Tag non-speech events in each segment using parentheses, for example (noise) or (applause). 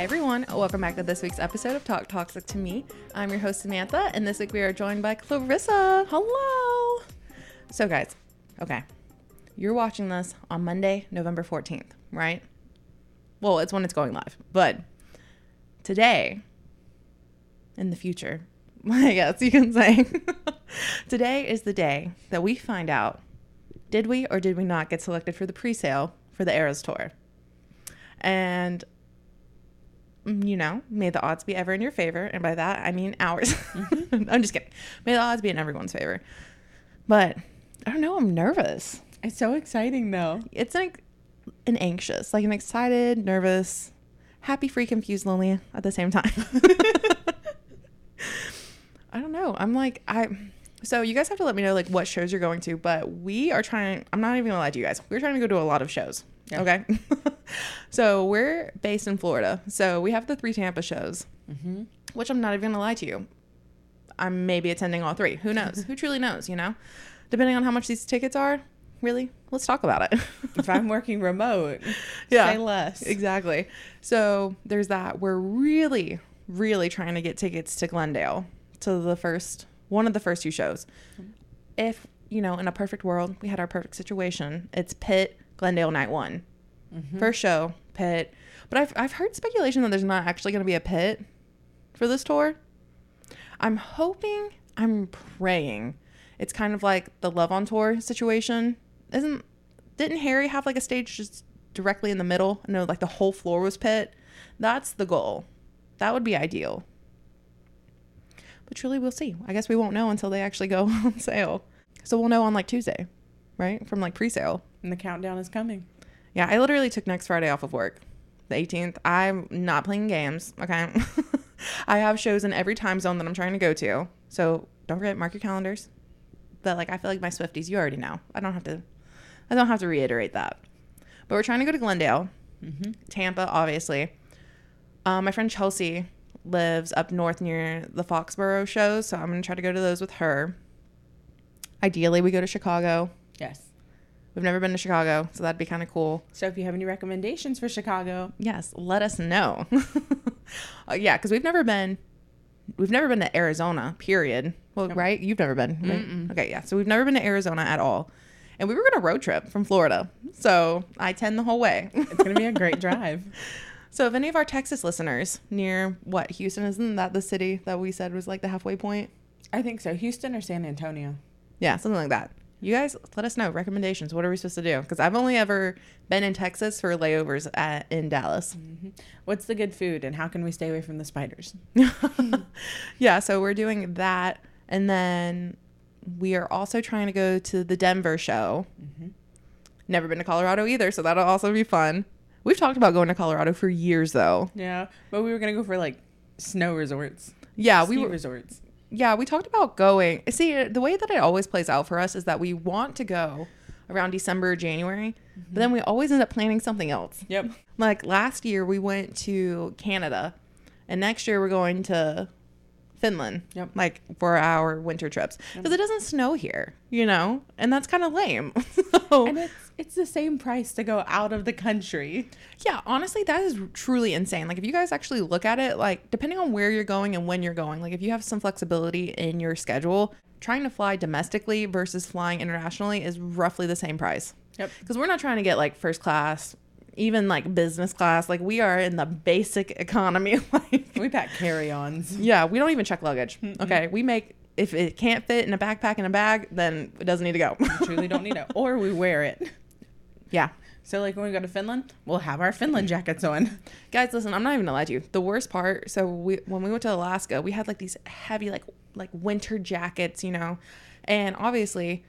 Hi, everyone. Welcome back to this week's episode of Talk Toxic to Me. I'm your host, Samantha, and this week we are joined by Clarissa. Hello. So, guys, okay, you're watching this on Monday, November 14th, right? Well, it's when it's going live, but today, in the future, (laughs) I guess you can say, (laughs) today is the day that we find out did we or did we not get selected for the pre sale for the Eras Tour? And you know, may the odds be ever in your favor. And by that, I mean ours. Mm-hmm. (laughs) I'm just kidding. May the odds be in everyone's favor. But I don't know. I'm nervous. It's so exciting though. It's like an anxious, like an excited, nervous, happy, free, confused, lonely at the same time. (laughs) I don't know. I'm like, I. So you guys have to let me know like what shows you're going to, but we are trying. I'm not even gonna lie to you guys. We're trying to go to a lot of shows. Yeah. Okay. (laughs) so we're based in Florida. So we have the three Tampa shows, Mm-hmm. which I'm not even gonna lie to you. I'm maybe attending all three. Who knows? (laughs) Who truly knows? You know, depending on how much these tickets are. Really, let's talk about it. (laughs) If I'm working remote, Yeah. say less. Exactly. So there's that. We're really, really trying to get tickets to Glendale to the first one of the first two shows. If you know, in a perfect world, we had our perfect situation. It's Pitt Glendale night one. Mhm. First show, pit. But I've I've heard speculation that there's not actually going to be a pit for this tour. I'm hoping, I'm praying. It's kind of like the Love on Tour situation. Isn't didn't Harry have like a stage just directly in the middle? No, like the whole floor was pit. That's the goal. That would be ideal. But truly, we'll see. I guess we won't know until they actually go (laughs) on sale. So we'll know on like Tuesday, right? From like pre-sale. And the countdown is coming. Yeah, I literally took next Friday off of work, the 18th. I'm not playing games, okay? (laughs) I have shows in every time zone that I'm trying to go to. So don't forget, mark your calendars. But like, I feel like my Swifties, you already know. I don't have to, I don't have to reiterate that. But we're trying to go to Glendale, Mm-hmm. Tampa, obviously. Um, my friend Chelsea lives up north near the Foxborough shows, so I'm gonna try to go to those with her. Ideally, we go to Chicago. Yes. We've never been to Chicago, so that'd be kind of cool. So if you have any recommendations for Chicago, Yes, let us know. (laughs) uh, yeah, because we've never been, we've never been to Arizona. Period. Well, Nope. right? You've never been. Right? Okay, yeah. So we've never been to Arizona at all, and we were going to road trip from Florida. So I ten the whole way. it's going to be a great (laughs) drive. so if any of our Texas listeners near what Houston isn't that the city that we said was like the halfway point? I think so. Houston or San Antonio? Yeah, something like that. You guys, let us know recommendations. What are we supposed to do? Because I've only ever been in Texas for layovers at in Dallas. Mm-hmm. What's the good food and how can we stay away from the spiders? (laughs) (laughs) yeah, so we're doing that. And then we are also trying to go to the Denver show. Mm-hmm. Never been to Colorado either, so that'll also be fun. We've talked about going to Colorado for years though. Yeah, but we were going to go for like snow resorts. Yeah, we were resorts. Yeah, we talked about going. See, the way that it always plays out for us is that we want to go around December or January, but then we always end up planning something else. Yep. Like last year we went to Canada and next year we're going to Finland. Yep. Like for our winter trips. Because it doesn't snow here, you know? And that's kind of lame. (laughs) so, And it's it's the same price to go out of the country. yeah, honestly, that is truly insane. Like if you guys actually look at it, like depending on where you're going and when you're going, like if you have some flexibility in your schedule, trying to fly domestically versus flying internationally is roughly the same price. Yep. Because we're not trying to get like first class, even like business class. Like we are in the basic economy. (laughs) like We pack carry-ons. Yeah, we don't even check luggage. Okay, we make if it can't fit in a backpack in a bag, then it doesn't need to go. We truly don't need it. (laughs) Or we wear it. yeah. So like when we go to Finland, we'll have our Finland jackets on. Guys, listen, I'm not even gonna lie to you. The worst part, so we when we went to Alaska, we had like these heavy like like winter jackets, you know. And obviously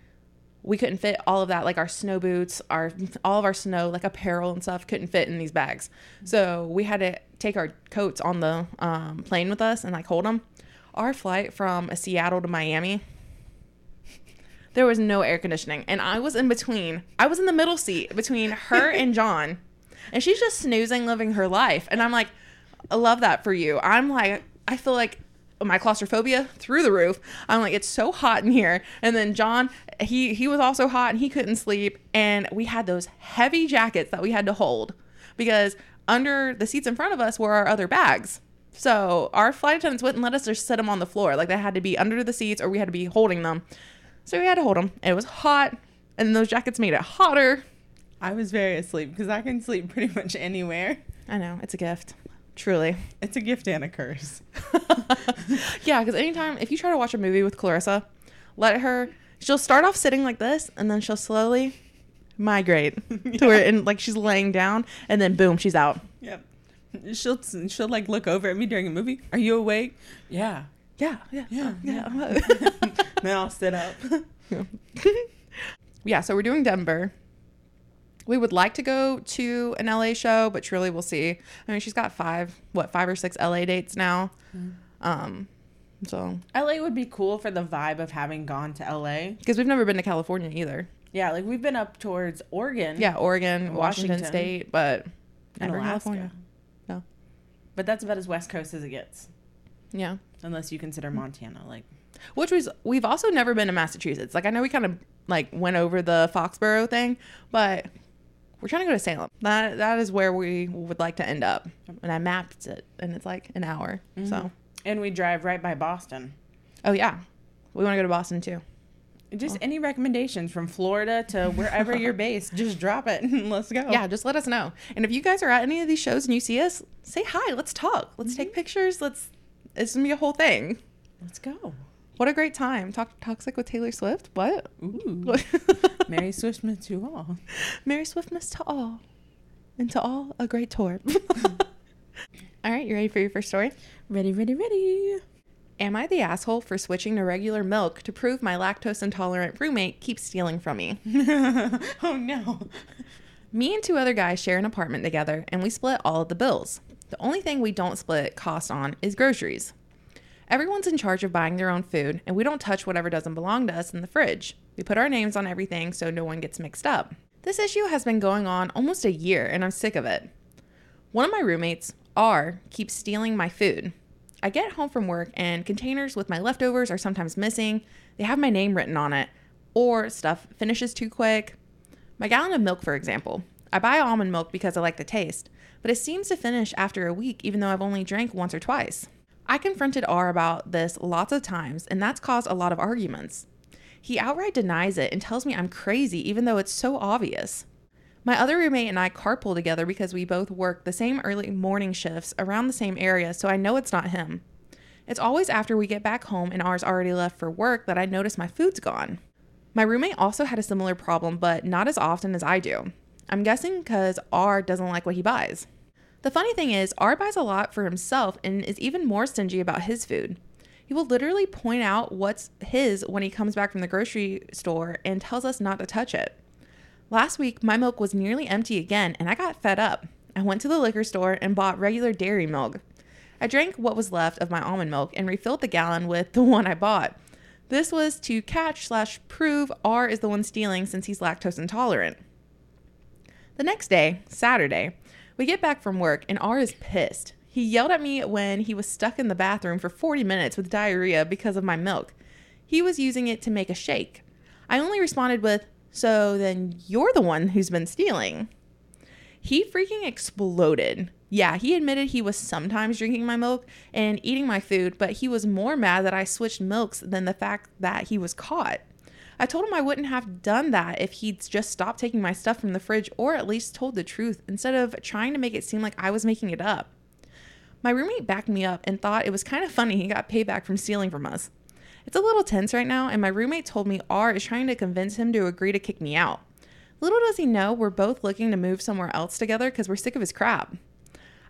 we couldn't fit all of that, like our snow boots, our all of our snow like apparel and stuff couldn't fit in these bags. So we had to take our coats on the um, plane with us and like hold them. Our flight from Seattle to Miami, there was no air conditioning, and I was in between. I was in the middle seat between her (laughs) and John, and she's just snoozing, living her life. And I'm like, I love that for you. I'm like, I feel like my claustrophobia through the roof. I'm like, it's so hot in here. And then John, he he was also hot and he couldn't sleep. And we had those heavy jackets that we had to hold because under the seats in front of us were our other bags. So our flight attendants wouldn't let us just set them on the floor. Like they had to be under the seats or we had to be holding them. So we had to hold them. It was hot, and those jackets made it hotter. I was very asleep because I can sleep pretty much anywhere. I know it's a gift, truly. It's a gift and a curse. (laughs) yeah, because anytime if you try to watch a movie with Clarissa, let her. She'll start off sitting like this, and then she'll slowly migrate (laughs) to where and like she's laying down, and then boom, she's out. Yep. She'll she'll like look over at me during a movie. Are you awake? Yeah. Yeah, yeah, Yeah, yeah. (laughs) then I'll sit up. yeah, so we're doing Denver. We would like to go to an LA show, but truly we'll see. I mean, she's got five, what, five or six LA dates now. Um, so LA would be cool for the vibe of having gone to LA. because we've never been to California either. Yeah, like we've been up towards Oregon. Yeah, Oregon, Washington, Washington. State, but never Alaska. California. No. But that's about as west coast as it gets, Yeah. unless you consider Montana. Like, Which was we've also never been to Massachusetts. Like I know we kind of like went over the Foxborough thing, but we're trying to go to Salem. That that is where we would like to end up. And I mapped it, and it's like an hour. Mm-hmm. So, and we drive right by Boston. oh yeah, we want to go to Boston too. Just oh. any recommendations from Florida to (laughs) wherever you're based, just drop it and let's go. Yeah, just let us know. And if you guys are at any of these shows and you see us, say hi. Let's talk. Let's take mm-hmm. pictures. Let's. It's gonna be a whole thing. let's go. What a great time. Talk toxic with Taylor Swift. What? Ooh. (laughs) Merry Swiftmas to all. Merry Swiftmas to all. And to all, a great tour. (laughs) all right, you ready for your first story? Ready, ready, ready. Am I the asshole for switching to regular milk to prove my lactose intolerant roommate keeps stealing from me? (laughs) oh no. Me and two other guys share an apartment together and we split all of the bills. The only thing we don't split cost on is groceries. Everyone's in charge of buying their own food and we don't touch whatever doesn't belong to us in the fridge. We put our names on everything so no one gets mixed up. This issue has been going on almost a year and I'm sick of it. One of my roommates, R, keeps stealing my food. I get home from work and containers with my leftovers are sometimes missing. They have my name written on it, or stuff finishes too quick. My gallon of milk, for example. I buy almond milk because I like the taste, but it seems to finish after a week even though I've only drank once or twice. I confronted R about this lots of times, and that's caused a lot of arguments. He outright denies it and tells me I'm crazy even though it's so obvious. My other roommate and I carpool together because we both work the same early morning shifts around the same area, so I know it's not him. It's always after we get back home and R's already left for work that I notice my food's gone. My roommate also had a similar problem, but not as often as I do. I'm guessing because R doesn't like what he buys. The funny thing is, R buys a lot for himself and is even more stingy about his food. He will literally point out what's his when he comes back from the grocery store and tells us not to touch it. Last week, my milk was nearly empty again, and I got fed up. I went to the liquor store and bought regular dairy milk. I drank what was left of my almond milk and refilled the gallon with the (laughs) one I bought. This was to catch slash prove R is the one stealing since he's lactose intolerant. The next day, Saturday, we get back from work and R is pissed. He yelled at me when he was stuck in the bathroom for 40 minutes with diarrhea because of my milk. He was using it to make a shake. I only responded with, So then you're the one who's been stealing. He freaking exploded. Yeah, he admitted he was sometimes drinking my milk and eating my food, but he was more mad that I switched milks than the fact that he was caught. I told him I wouldn't have done that if he'd just stopped taking my stuff from the fridge or at least told the truth instead of trying to make it seem like I was making it up. My roommate backed me up and thought it was kind of funny he got payback from stealing from us. It's a little tense right now, and my roommate told me R is trying to convince him to agree to kick me out. Little does he know we're both looking to move somewhere else together because we're sick of his crap.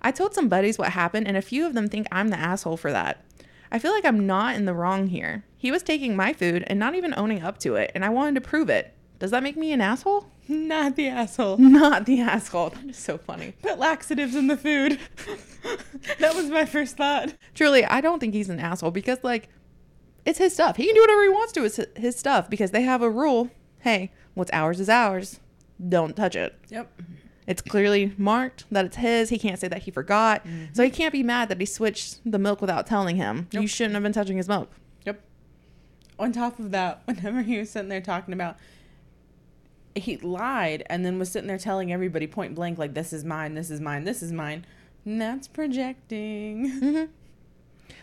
I told some buddies what happened, and a few of them think I'm the asshole for that. I feel like I'm not in the wrong here. He was taking my food and not even owning up to it, and I wanted to prove it. Does that make me an asshole? (laughs) Not the asshole. Not the asshole. That is so funny. Put laxatives in the food. (laughs) that was my first thought. Truly, I don't think he's an asshole because, like, it's his stuff. He can do whatever he wants to with his stuff because they have a rule. Hey, what's ours is ours. Don't touch it. Yep. It's clearly marked that it's his. He can't say that he forgot. So he mm-hmm. can't be mad that he switched the milk without telling him. You shouldn't have been touching his milk. On top of that, (laughs) whenever he was sitting there talking about he lied and then was sitting there telling everybody point blank like this is mine, this is mine, this is mine. And that's projecting. (laughs) Mm-hmm.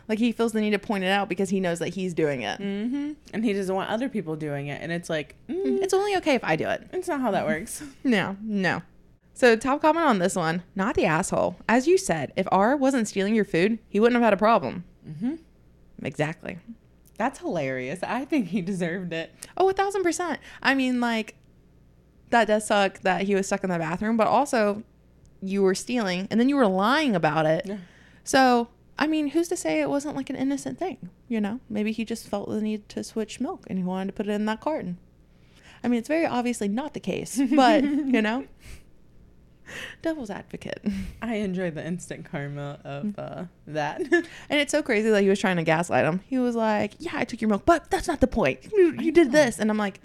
Like he feels the need to point it out because he knows that he's doing it. hmm And he doesn't want other people doing it. And it's like, mm, It's only okay if I do it. it's not how that works. (laughs) No, no. So, top comment on this one not the asshole. As you said, if R wasn't stealing your food, he wouldn't have had a problem. hmm Exactly. That's hilarious. I think he deserved it. Oh, a thousand percent. I mean, like, that does suck that he was stuck in the bathroom, but also you were stealing and then you were lying about it. Yeah. So, I mean, who's to say it wasn't like an innocent thing? You know, maybe he just felt the need to switch milk and he wanted to put it in that carton. I mean, it's very obviously not the case, but, (laughs) you know, (laughs) devil's advocate. (laughs) I enjoy the instant karma of uh, that. (laughs) And it's so crazy that he was trying to gaslight him. He was like, "Yeah, I took your milk, but that's not the point. You, you did this." And I'm like,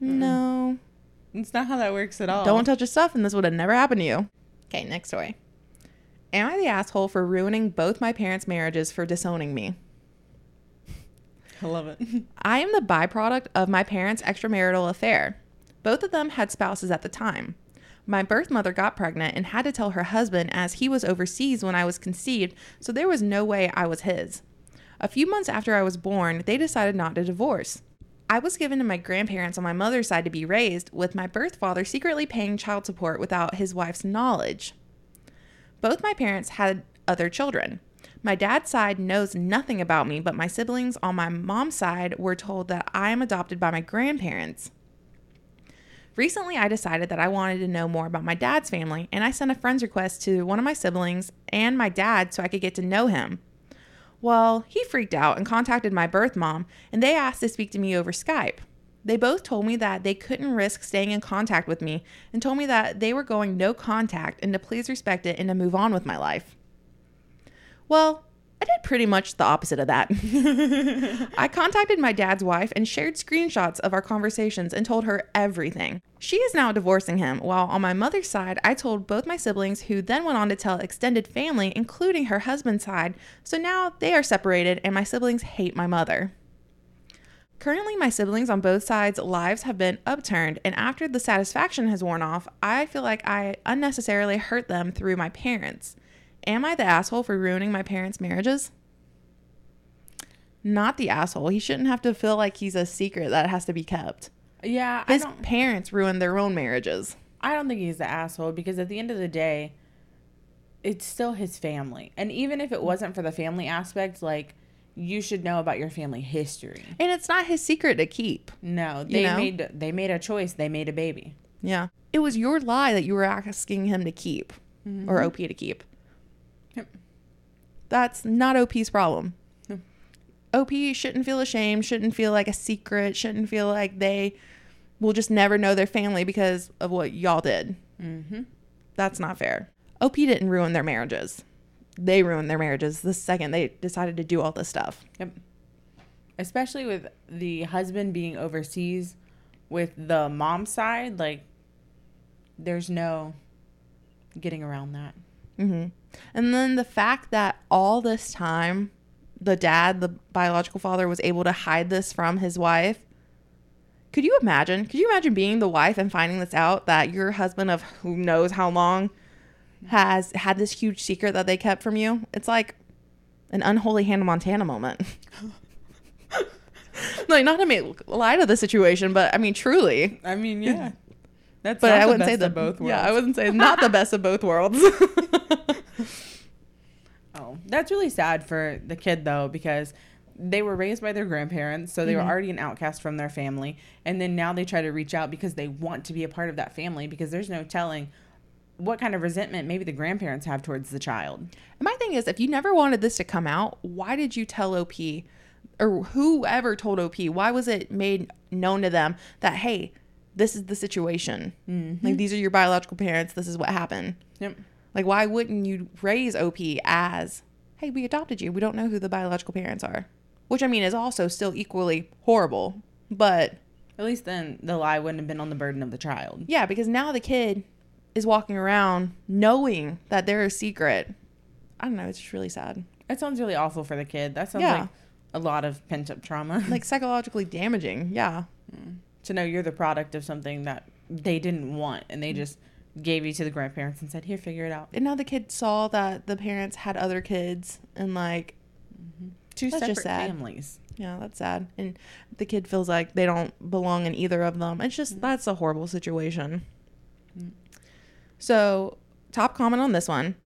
"No, it's not how that works at all. don't touch his stuff, and this would have never happened to you." Okay, next story. Am I the asshole for ruining both my parents' marriages for disowning me? I love it. I am the byproduct of my parents' extramarital affair. Both of them had spouses at the time. My birth mother got pregnant and had to tell her husband as he was overseas when I was conceived, so there was no way I was his. A few months after I was born, they decided not to divorce. I was given to my grandparents on my mother's side to be raised, with my birth father secretly paying child support without his wife's knowledge. Both my parents had other children. My dad's side knows nothing about me, but my siblings on my mom's side were told that I am adopted by my grandparents. Recently, I decided that I wanted to know more about my dad's family, and I sent a friend's request to one of my siblings and my dad so I could get to know him. Well, he freaked out and contacted my birth mom, and they asked to speak to me over Skype. They both told me that they couldn't risk staying in contact with me and told me that they were going no contact and to please respect it and to move on with my life. Well, I did pretty much the opposite of that. (laughs) I contacted my dad's wife and shared screenshots of our conversations and told her everything. She is now divorcing him, while on my mother's side, I told both my siblings, who then went on to tell extended family, including her husband's side. So now they are separated, and my siblings hate my mother. Currently, my siblings on both sides' lives have been upturned, and after the satisfaction has worn off, I feel like I unnecessarily hurt them through my parents. Am I the asshole for ruining my parents' marriages? Not the asshole. He shouldn't have to feel like he's a secret that has to be kept. Yeah, His parents ruined their own marriages. I don't think he's the asshole because at the end of the day, it's still his family, and even if it wasn't for the family aspect, like you should know about your family history. And it's not his secret to keep. No, You they know? made they made a choice. They made a baby. Yeah. It was your lie that you were asking him to keep mm-hmm. or OP to keep. That's not OP's problem. No. OP shouldn't feel ashamed, shouldn't feel like a secret, shouldn't feel like they will just never know their family because of what y'all did. Mm-hmm. That's not fair. OP didn't ruin their marriages. They ruined their marriages the second they decided to do all this stuff. Yep. Especially with the husband being overseas with the mom side, like there's no getting around that. hmm And then the fact that all this time, the dad, the biological father, was able to hide this from his wife. Could you imagine? Could you imagine being the wife and finding this out that your husband of who knows how long has had this huge secret that they kept from you? It's like an unholy Hannah Montana moment. (laughs) like not to make light of the situation, but I mean truly. I mean, yeah. (laughs) That's But not I the wouldn't best say the of both worlds. Yeah, I wouldn't say not the best of both worlds. (laughs) That's really sad for the kid though, because they were raised by their grandparents, so they Mhm. were already an outcast from their family, and then now they try to reach out because they want to be a part of that family because there's no telling what kind of resentment maybe the grandparents have towards the child. And my thing is, if you never wanted this to come out, why did you tell OP or whoever told OP? Why was it made known to them that, hey, this is the situation? Mm-hmm. Like, these are your biological parents. This is what happened. Yep. Like, why wouldn't you raise OP as, hey, we adopted you? We don't know who the biological parents are. Which, I mean, is also still equally horrible. But At least then the lie wouldn't have been on the burden of the child. yeah, because now the kid is walking around knowing that they're a secret. I don't know. It's just really sad. That sounds really awful for the kid. That sounds Yeah. like a lot of pent up trauma. (laughs) like psychologically damaging. Yeah. Mm. to know you're the product of something that they didn't want and they mm. just gave you to the grandparents and said, "Here, figure it out." And now the kid saw that the parents had other kids and like Two That's separate families. Yeah, that's sad. And the kid feels like they don't belong in either of them. It's just, that's a horrible situation. Mm. So, top comment on this one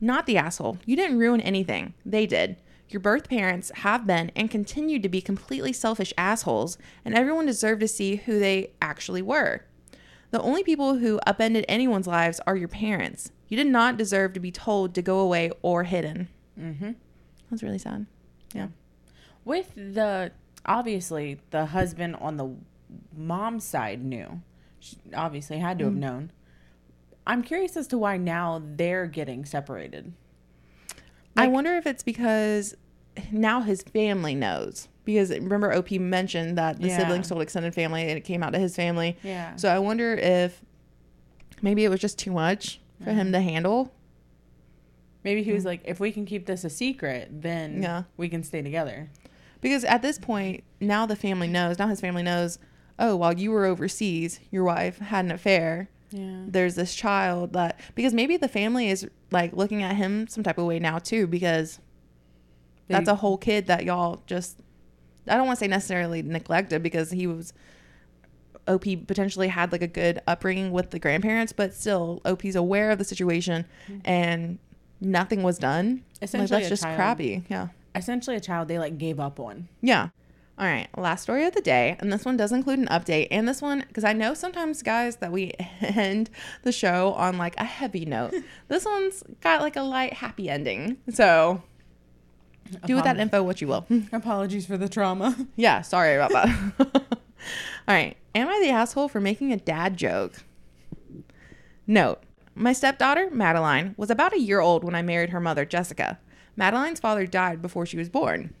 not the asshole. You didn't ruin anything. They did. Your birth parents have been and continue to be completely selfish assholes, and everyone deserved to see who they actually were. The only people who upended anyone's lives are your parents. You did not deserve to be told to go away or hidden. Mm-hmm. That's really sad. Yeah. With the obviously the husband on the mom's side knew, She obviously had to have known. I'm curious as to why now they're getting separated. I wonder if it's because now his family knows. Because remember, OP mentioned that the Yeah. siblings told extended family and it came out to his family. Yeah. So I wonder if maybe it was just too much for him to mm-hmm. handle. Maybe he was like, if we can keep this a secret, then Yeah. we can stay together. Because at this point, now the family knows. Now his family knows. Oh, while you were overseas, your wife had an affair. Yeah. There's this child that because maybe the family is like looking at him some type of way now too because that's a whole kid that y'all just I don't want to say necessarily neglected because he was OP potentially had like a good upbringing with the grandparents, but still OP's aware of the situation mm-hmm. and nothing was done. Like, Essentially that's just child. crappy. Yeah. Essentially, a child they like gave up on. Yeah. All right. Last story of the day. And this one does include an update. And this one, because I know sometimes, guys, that we (laughs) end the show on like a heavy note. (laughs) this one's got like a light, happy ending. So do with that info what you will. (laughs) Apologies for the trauma. (laughs) yeah. Sorry about that. (laughs) All right. Am I the asshole for making a dad joke? Note. My stepdaughter, Madeline, was about a year old when I married her mother, Jessica. Madeline's father died before she was born.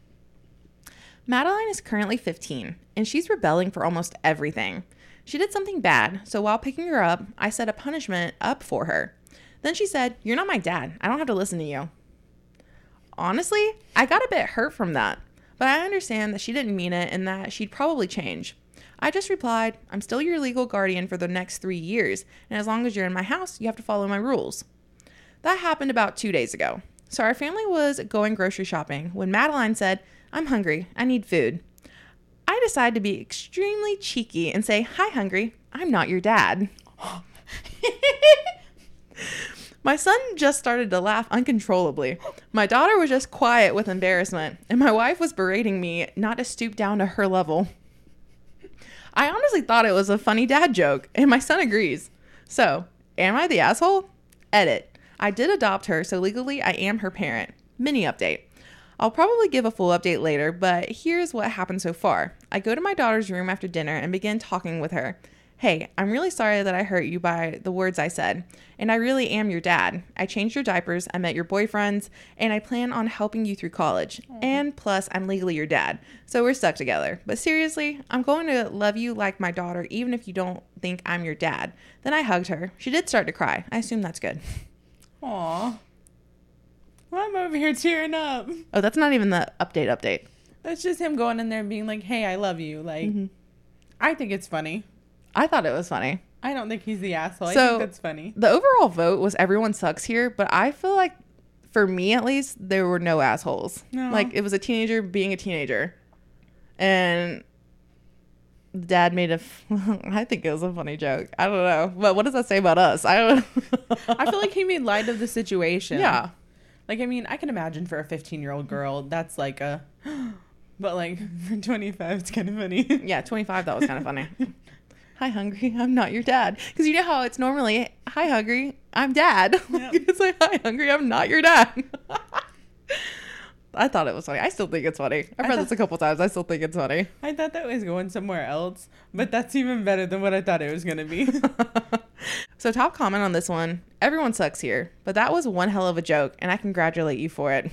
Madeline is currently 15 and she's rebelling for almost everything. She did something bad, so while picking her up, I set a punishment up for her. Then she said, You're not my dad. I don't have to listen to you. Honestly, I got a bit hurt from that, but I understand that she didn't mean it and that she'd probably change. I just replied, I'm still your legal guardian for the next three years, and as long as you're in my house, you have to follow my rules. That happened about two days ago. So our family was going grocery shopping when Madeline said, I'm hungry. I need food. I decided to be extremely cheeky and say, Hi, hungry. I'm not your dad. (laughs) My son just started to laugh uncontrollably. My daughter was just quiet with embarrassment, and my wife was berating me not to stoop down to her level. I honestly thought it was a funny dad joke, and my son agrees. So, am I the asshole? Edit. I did adopt her, so legally I am her parent. Mini update. I'll probably give a full update later, but here's what happened so far. I go to my daughter's room after dinner and begin talking with her. Hey, I'm really sorry that I hurt you by the words I said, and I really am your dad. I changed your diapers, I met your boyfriends, and I plan on helping you through college. And plus, I'm legally your dad, so we're stuck together. But seriously, I'm going to love you like my daughter, even if you don't think I'm your dad. Then I hugged her. She did start to cry. I assume that's good. Aw. Well, I'm over here tearing up. Oh, that's not even the update update. That's just him going in there and being like, "Hey, I love you." Like, Mm-hmm. I think it's funny. I thought it was funny. I don't think he's the asshole. I So- think that's funny. The overall vote was everyone sucks here, but I feel like for me at least, there were no assholes. No. Like it was a teenager being a teenager. And dad made a f- (laughs) I think it was a funny joke. I don't know. But what does that say about us? I don't I feel like he (laughs) made light of the situation. Yeah. Like, I mean, I can imagine for a 15 year old girl, that's like a. (gasps) But like for (laughs) 25, it's kind of funny. Yeah, 25 that was kind of funny. Hi hungry, I'm not your dad. Cuz you know how it's normally hi hungry, I'm dad. (laughs) Yep. it's like hi hungry, I'm not your dad. (laughs) I thought it was funny. I still think it's funny. I've read thought- this a couple times. I still think it's funny. I thought that was going somewhere else, but that's even better than what I thought it was going to be. (laughs) so top comment on this one. Everyone sucks here, but that was one hell of a joke and I congratulate you for it.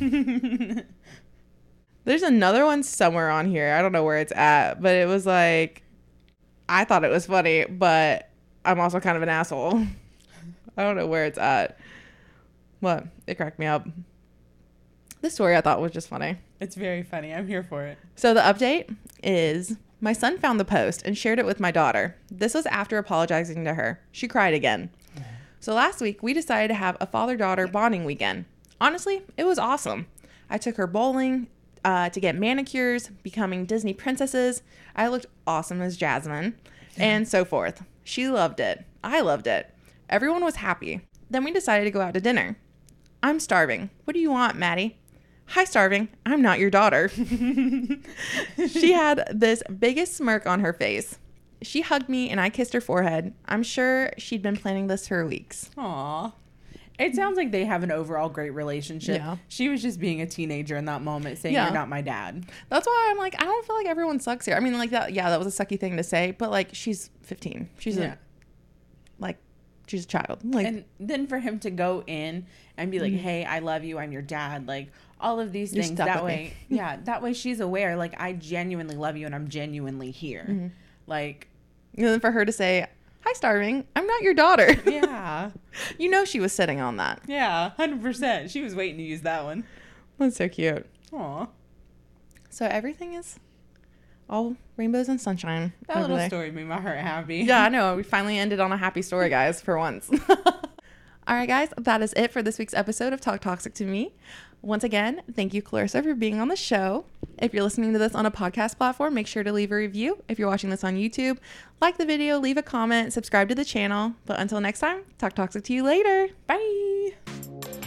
There's another one somewhere on here. I don't know where it's at, but it was like I thought it was funny, but I'm also kind of an asshole. (laughs) I don't know where it's at. What? It cracked me up. This story I thought was just funny. it's very funny. I'm here for it. So the update is My son found the post and shared it with my daughter. This was after apologizing to her. She cried again. So last week, we decided to have a father daughter bonding weekend. Honestly, it was awesome. I took her bowling uh, to get manicures, becoming Disney princesses. I looked awesome as Jasmine, and so forth. She loved it. I loved it. Everyone was happy. Then we decided to go out to dinner. I'm starving. What do you want, Maddie? Hi, starving. I'm not your daughter. (laughs) she had this biggest smirk on her face. She hugged me and I kissed her forehead. I'm sure she'd been planning this for weeks. Aw. It sounds like they have an overall great relationship. Yeah. She was just being a teenager in that moment saying, Yeah. You're not my dad. That's why I'm like, I don't feel like everyone sucks here. I mean, like that, yeah, that was a sucky thing to say, but like she's 15. She's Yeah. a, like, she's a child. Like, And then for him to go in and be like, Hey, I love you, I'm your dad, like all of these Mm-hmm. You're things. That way (laughs) yeah, that way she's aware, like I genuinely love you and I'm genuinely here. Mm-hmm. Like and then for her to say, Hi, starving. I'm not your daughter. (laughs) Yeah. you know, she was sitting on that. yeah, hundred percent. She was waiting to use that one. That's so cute. Aw. So everything is all rainbows and sunshine. That little there. story made my heart happy. Yeah, I (laughs) know. We finally ended on a happy story, guys, for once. (laughs) All right, guys, that is it for this week's episode of Talk Toxic to Me. Once again, thank you, Clarissa, for being on the show. If you're listening to this on a podcast platform, make sure to leave a review. If you're watching this on YouTube, like the video, leave a comment, subscribe to the channel. But until next time, talk toxic to you later. Bye.